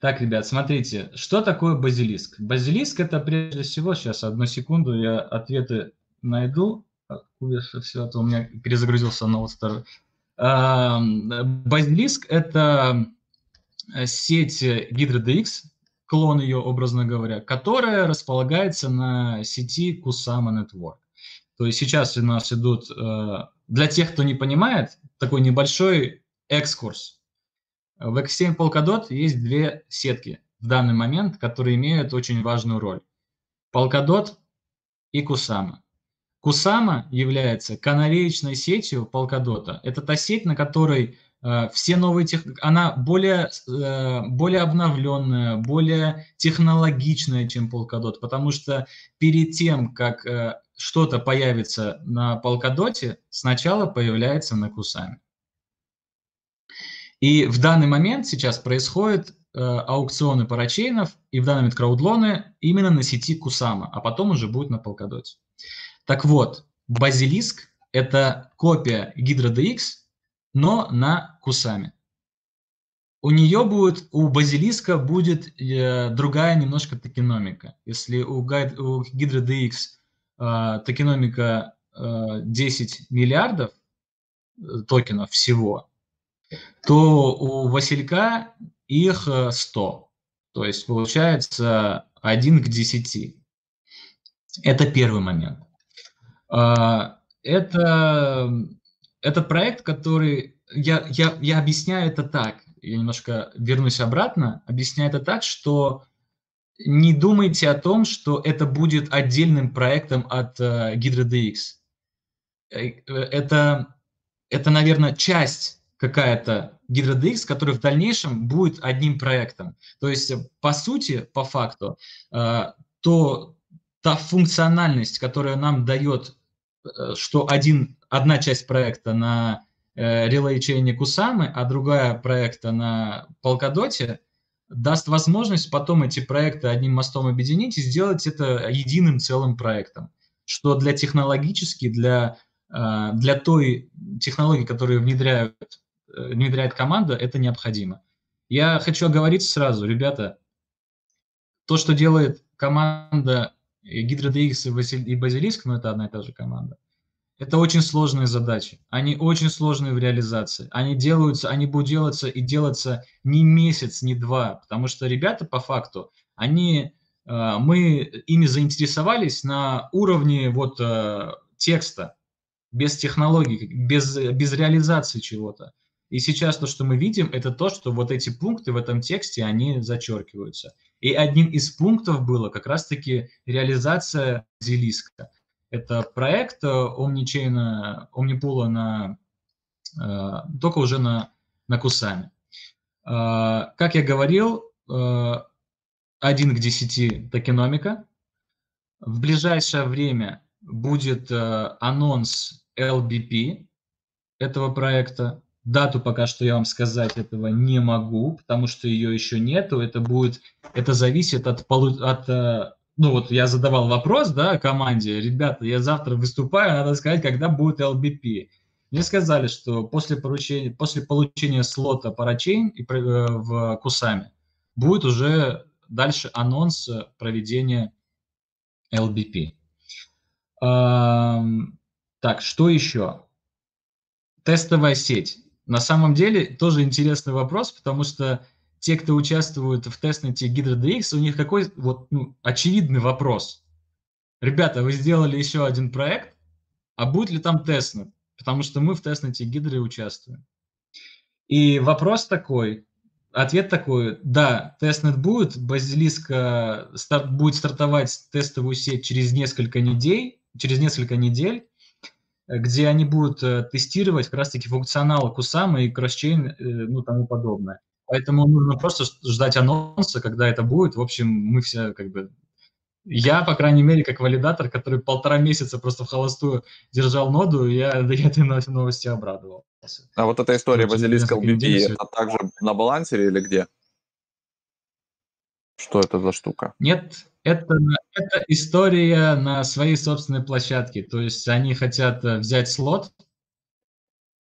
Так, ребят, смотрите, что такое базилиск? Базилиск это прежде всего, сейчас одну секунду, я ответы найду. Все, а то у меня перезагрузился ноут второй. Базилиск это сеть HydroDX, клон ее, образно говоря, которая располагается на сети Kusama Network. То есть сейчас у нас идут, э, для тех, кто не понимает, такой небольшой экскурс. В X7 Polkadot есть две сетки в данный момент, которые имеют очень важную роль. Polkadot и Kusama. Kusama является канареечной сетью Polkadot. Это та сеть, на которой все новые тех... она более, э, более обновленная, более технологичная, чем Polkadot, потому что перед тем, как э, что-то появится на Полкадоте, сначала появляется на Кусаме. И в данный момент сейчас происходят э, аукционы парачейнов и в данный момент краудлоны именно на сети Кусама, а потом уже будет на Полкадоте. Так вот, Базилиск – это копия GydroDX, но на Кусаме. У нее будет, у Базилиска будет э, другая немножко токеномика. Если у, у GydroDX а, токеномика 10 а, миллиардов э, токенов всего, то у Василька их 100. Э, то есть получается 1 к 10. Это первый момент. А, это, этот проект, который... Я, я, я объясняю это так, я немножко вернусь обратно, объясняю это так, что не думайте о том, что это будет отдельным проектом от uh, HydroDX. Э, это, это, наверное, часть какая-то HydroDX, которая в дальнейшем будет одним проектом. То есть, по сути, по факту, uh, то та функциональность, которая нам дает, что один, одна часть проекта на релей-чейне Кусамы, а другая проекта на Polkadot, даст возможность потом эти проекты одним мостом объединить и сделать это единым целым проектом, что для технологически, для, э, для той технологии, которую внедряют, э, внедряет команда, это необходимо. Я хочу оговориться сразу, ребята, то, что делает команда GydroDX и Базилиск, ну это одна и та же команда – это очень сложные задачи. Они очень сложные в реализации. Они делаются, они будут делаться и делаться не месяц, не два, потому что ребята по факту, они, э, мы ими заинтересовались на уровне вот э, текста, без технологий, без, без реализации чего-то. И сейчас то, что мы видим, это то, что вот эти пункты в этом тексте, они зачеркиваются. И одним из пунктов было как раз-таки реализация Зелиска. Это проект Omnichain, Omnipoola на, э, только уже на, на Кусами. Э, как я говорил, 1 э, к 10 токеномика. В ближайшее время будет э, анонс LBP этого проекта. Дату пока что я вам сказать этого не могу, потому что ее еще нету. Это будет, это зависит от, полу, от э, ну вот я задавал вопрос, да, команде, ребята, я завтра выступаю, надо сказать, когда будет LBP. Мне сказали, что после, поручения, после получения слота парачейн и, э, в Кусаме будет уже дальше анонс проведения LBP. Так, что еще? Тестовая сеть. На самом деле тоже интересный вопрос, потому что те, кто участвует в тестнете HydraDX, у них какой вот ну, очевидный вопрос. Ребята, вы сделали еще один проект, а будет ли там тестнет? Потому что мы в тестнете Гидры участвуем. И вопрос такой, ответ такой, да, тестнет будет, Basilisk старт, будет стартовать тестовую сеть через несколько недель, через несколько недель, где они будут э, тестировать как раз-таки функционал Кусама и кросчейн, э, ну, тому подобное. Поэтому нужно просто ждать анонса, когда это будет. В общем, мы все как бы... Я, по крайней мере, как валидатор, который полтора месяца просто в холостую держал ноду, я, я этой новости обрадовал. А вот эта история базилийского BB, это также на балансере или где? Что это за штука? Нет, это, это история на своей собственной площадке. То есть они хотят э, взять слот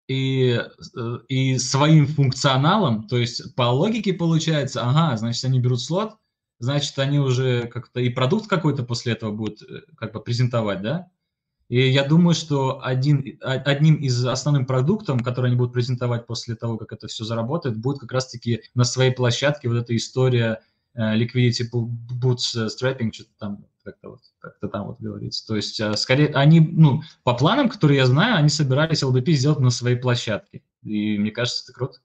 и, э, и своим функционалом, то есть по логике получается, ага, значит, они берут слот, значит, они уже как-то и продукт какой-то после этого будут э, как бы презентовать, да? И я думаю, что один, одним из основным продуктом, который они будут презентовать после того, как это все заработает, будет как раз-таки на своей площадке вот эта история Э, liquidity bootstrapping, что-то там как-то вот, как там вот говорится. То есть, э, скорее, они, ну, по планам, которые я знаю, они собирались LDP сделать на своей площадке. И мне кажется, это круто.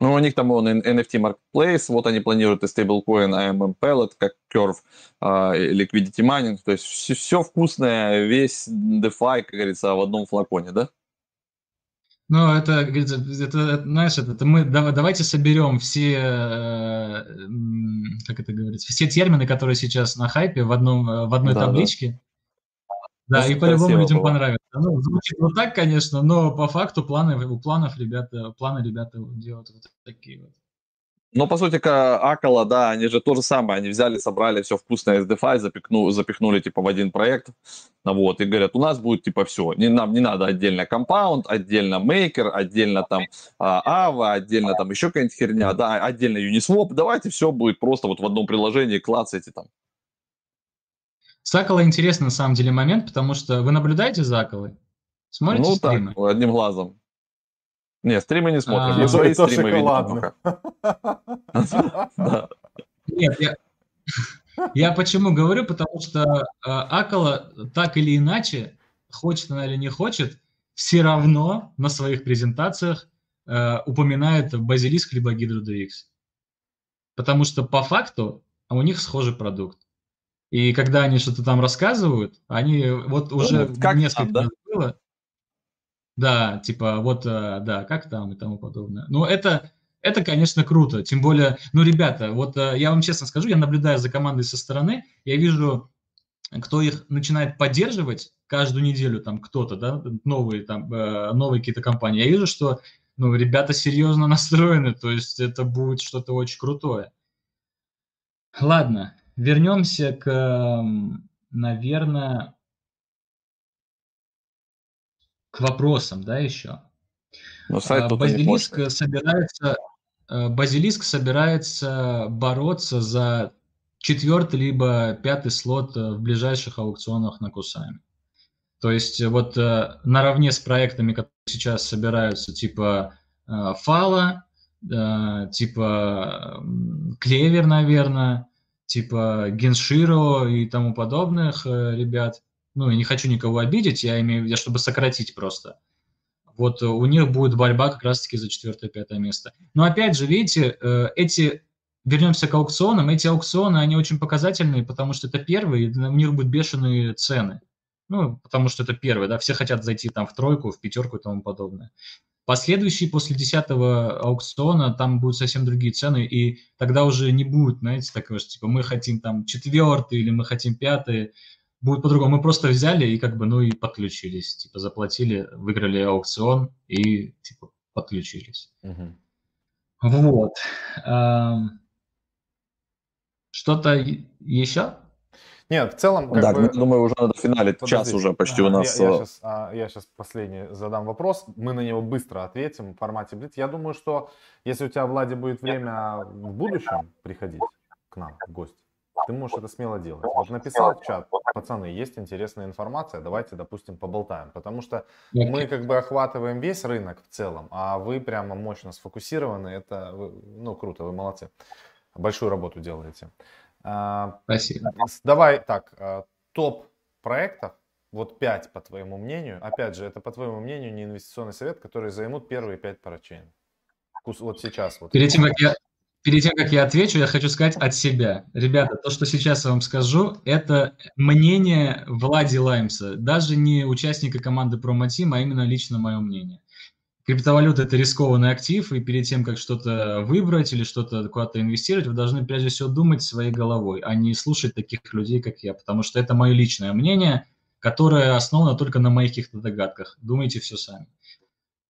Ну, у них там он NFT Marketplace, вот они планируют и стейблкоин AMM Pellet, как Curve, uh, Liquidity Mining, то есть все, все вкусное, весь DeFi, как говорится, в одном флаконе, да? Ну, это, это, это знаешь, это, это мы давайте соберем все, э, как это говорится, все термины, которые сейчас на хайпе в одном в одной да, табличке. Да, да и по-любому людям было. понравится. Ну, звучит вот так, конечно, но по факту планы у планов ребята, планы ребята делают вот такие вот. Ну, по сути, Акала, да, они же то же самое, они взяли, собрали все вкусное из DeFi, запихну, запихнули, типа, в один проект, вот, и говорят, у нас будет, типа, все, не, нам не надо отдельно компаунд, отдельно мейкер, отдельно там Ава, отдельно там еще какая-нибудь херня, да, отдельно Uniswap, давайте все будет просто вот в одном приложении, клацайте там. С Акала интересный, на самом деле, момент, потому что вы наблюдаете за Акалой? Смотрите ну, стримы? так, одним глазом. Не, стримы не смотрим. А, Мы свои стримы видим Нет, я, я почему говорю, потому что э, Акала так или иначе, хочет она или не хочет, все равно на своих презентациях э, упоминает Базилиск либо GydroDX. Потому что по факту у них схожий продукт. И когда они что-то там рассказывают, они вот уже ну, как несколько там, да? было, да, типа вот, э, да, как там и тому подобное. Ну, это, это, конечно, круто. Тем более, ну, ребята, вот э, я вам честно скажу, я наблюдаю за командой со стороны, я вижу, кто их начинает поддерживать каждую неделю, там кто-то, да, новые, там, э, новые какие-то компании. Я вижу, что, ну, ребята серьезно настроены, то есть это будет что-то очень крутое. Ладно, вернемся к, наверное, к вопросам, да, еще. Но сайт Базилиск собирается, э, Базилиск собирается бороться за четвертый либо пятый слот э, в ближайших аукционах на Кусами. То есть э, вот наравне с проектами, которые сейчас собираются, типа Фала, типа Клевер, наверное, типа Генширо и тому подобных ребят, ну, я не хочу никого обидеть, я имею в виду, чтобы сократить просто. Вот у них будет борьба как раз-таки за четвертое-пятое место. Но опять же, видите, э, эти, вернемся к аукционам, эти аукционы, они очень показательные, потому что это первые, у них будут бешеные цены. Ну, потому что это первые, да, все хотят зайти там в тройку, в пятерку и тому подобное. Последующие после десятого аукциона там будут совсем другие цены, и тогда уже не будет, знаете, такого, что типа мы хотим там четвертый или мы хотим пятый, будет по-другому. Мы просто взяли и как бы, ну и подключились. Типа заплатили, выиграли аукцион и типа подключились. Угу. Вот. Что-то еще? Нет, в целом... Как да, бы... думаю, уже надо финалить. Подожди. Час уже почти а, у нас. Я, я, сейчас, а, я сейчас последний задам вопрос. Мы на него быстро ответим в формате Блиц. Я думаю, что если у тебя, Влади, будет время в будущем приходить к нам в гости, ты можешь это смело делать. Вот написал в чат, пацаны, есть интересная информация, давайте, допустим, поболтаем. Потому что мы как бы охватываем весь рынок в целом, а вы прямо мощно сфокусированы. Это, ну, круто, вы молодцы. Большую работу делаете. А, Спасибо. Давай так, а, топ проектов, вот 5 по твоему мнению. Опять же, это по твоему мнению не инвестиционный совет, которые займут первые 5 парачейн. Вот сейчас. Вот. Перед тем, как я, перед тем, как я отвечу, я хочу сказать от себя. Ребята, то, что сейчас я вам скажу, это мнение Влади Лаймса. Даже не участника команды Промотим, а именно лично мое мнение криптовалюта – это рискованный актив, и перед тем, как что-то выбрать или что-то куда-то инвестировать, вы должны прежде всего думать своей головой, а не слушать таких людей, как я, потому что это мое личное мнение, которое основано только на моих каких-то догадках. Думайте все сами.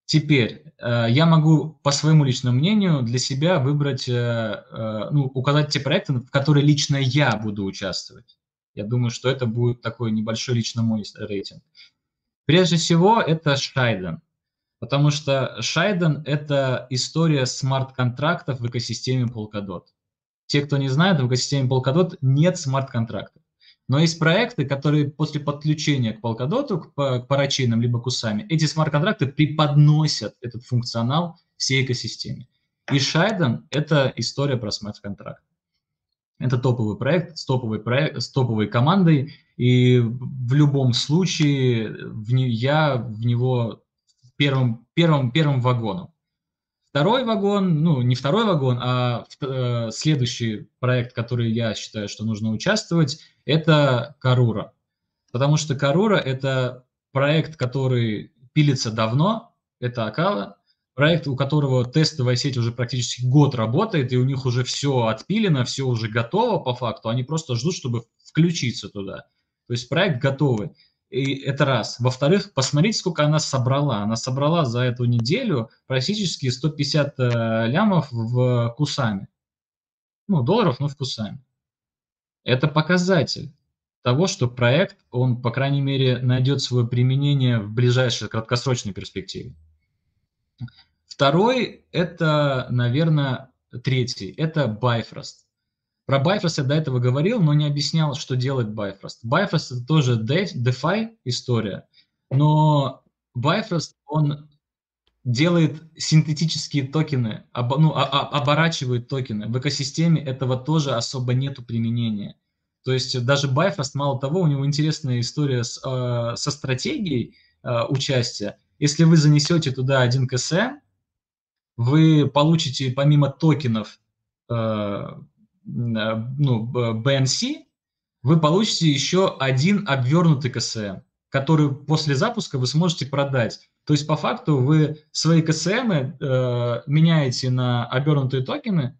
Теперь э, я могу по своему личному мнению для себя выбрать, э, э, ну, указать те проекты, в которые лично я буду участвовать. Я думаю, что это будет такой небольшой лично мой рейтинг. Прежде всего, это Шайден. Потому что Шайден – это история смарт-контрактов в экосистеме Polkadot. Те, кто не знает, в экосистеме Polkadot нет смарт-контрактов. Но есть проекты, которые после подключения к Polkadot, к, к парачейнам либо кусами, эти смарт-контракты преподносят этот функционал всей экосистеме. И Шайден – это история про смарт-контракт. Это топовый проект с топовой, проект, с топовой командой, и в любом случае в не, я в него первым, первым, первым вагоном. Второй вагон, ну не второй вагон, а э, следующий проект, который я считаю, что нужно участвовать, это Карура. Потому что Карура – это проект, который пилится давно, это Акала, проект, у которого тестовая сеть уже практически год работает, и у них уже все отпилено, все уже готово по факту, они просто ждут, чтобы включиться туда. То есть проект готовый. И это раз. Во-вторых, посмотрите, сколько она собрала. Она собрала за эту неделю практически 150 э, лямов в кусами. Ну, долларов, но в кусами. Это показатель того, что проект, он, по крайней мере, найдет свое применение в ближайшей краткосрочной перспективе. Второй, это, наверное, третий, это Bifrost. Про Bifrost я до этого говорил, но не объяснял, что делает Bifrost. Bifrost это тоже DeFi история, но Bifrost, он делает синтетические токены, об, ну, а, а, оборачивает токены. В экосистеме этого тоже особо нету применения. То есть даже Bifrost, мало того, у него интересная история с, э, со стратегией э, участия. Если вы занесете туда один КСМ, вы получите помимо токенов Э, ну, BNC, вы получите еще один обвернутый КСМ, который после запуска вы сможете продать. То есть по факту вы свои КСМ э, меняете на обернутые токены,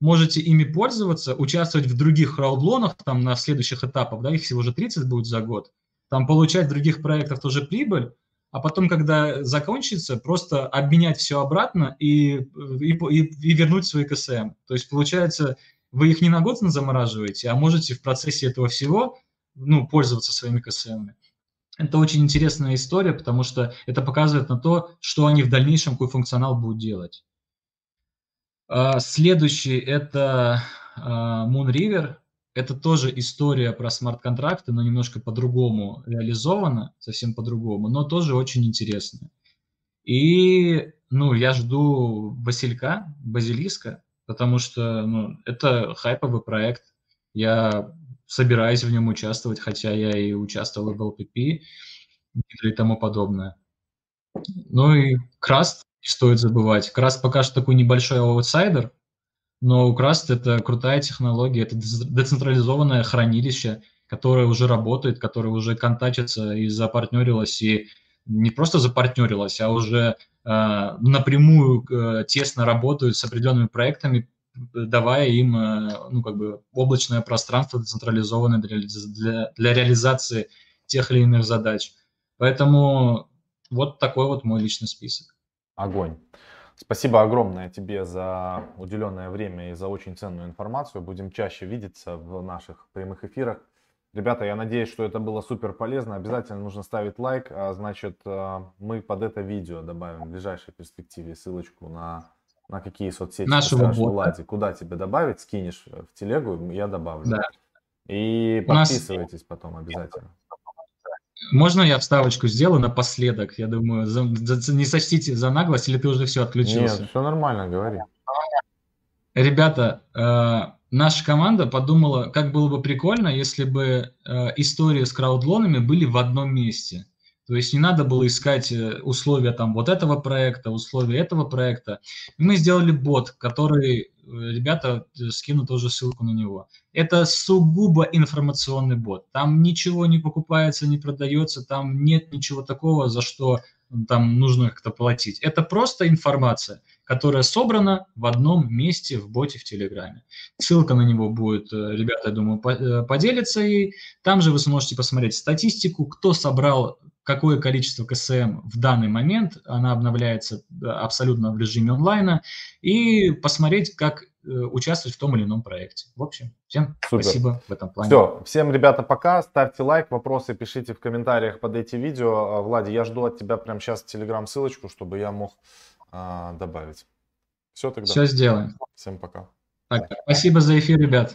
можете ими пользоваться, участвовать в других раудлонах, там на следующих этапах, да, их всего уже 30 будет за год, там получать в других проектах тоже прибыль, а потом, когда закончится, просто обменять все обратно и, и, и, и вернуть свои КСМ. То есть получается вы их не на год замораживаете, а можете в процессе этого всего ну, пользоваться своими КСМами. Это очень интересная история, потому что это показывает на то, что они в дальнейшем, какой функционал будут делать. А, следующий – это а, Moon River. Это тоже история про смарт-контракты, но немножко по-другому реализована, совсем по-другому, но тоже очень интересная. И ну, я жду Василька, Базилиска, потому что ну, это хайповый проект. Я собираюсь в нем участвовать, хотя я и участвовал в LPP и тому подобное. Ну и Краст не стоит забывать. Краст пока что такой небольшой аутсайдер, но Краст это крутая технология, это децентрализованное хранилище, которое уже работает, которое уже контачится и запартнерилось, и не просто запартнерилось, а уже напрямую э, тесно работают с определенными проектами, давая им ну, как бы облачное пространство децентрализованное для, для, для реализации тех или иных задач. Поэтому вот такой вот мой личный список. Огонь. Спасибо огромное тебе за уделенное время и за очень ценную информацию. Будем чаще видеться в наших прямых эфирах. Ребята, я надеюсь, что это было супер полезно. Обязательно нужно ставить лайк. А, значит, э, мы под это видео добавим в ближайшей перспективе ссылочку на, на какие соцсети Нашего бота. Куда тебе добавить, скинешь в телегу, я добавлю. Да. И подписывайтесь нас... потом обязательно. Можно я вставочку сделаю напоследок? Я думаю, за, за, не сочтите за наглость, или ты уже все отключился? Нет, все нормально, говори. Ребята, э, наша команда подумала, как было бы прикольно, если бы э, истории с краудлонами были в одном месте. То есть не надо было искать э, условия там вот этого проекта, условия этого проекта. Мы сделали бот, который, э, ребята скинут тоже ссылку на него. Это сугубо информационный бот. Там ничего не покупается, не продается, там нет ничего такого, за что там нужно как-то платить. Это просто информация, которая собрана в одном месте в боте в Телеграме. Ссылка на него будет, ребята, я думаю, поделятся ей. Там же вы сможете посмотреть статистику, кто собрал какое количество КСМ в данный момент, она обновляется абсолютно в режиме онлайна, и посмотреть, как э, участвовать в том или ином проекте. В общем, всем Супер. спасибо в этом плане. Все, всем, ребята, пока. Ставьте лайк, вопросы пишите в комментариях под эти видео. Влади, я жду от тебя прямо сейчас телеграм-ссылочку, чтобы я мог добавить. Все тогда. Все сделаем. Всем пока. Так, спасибо за эфир, ребят.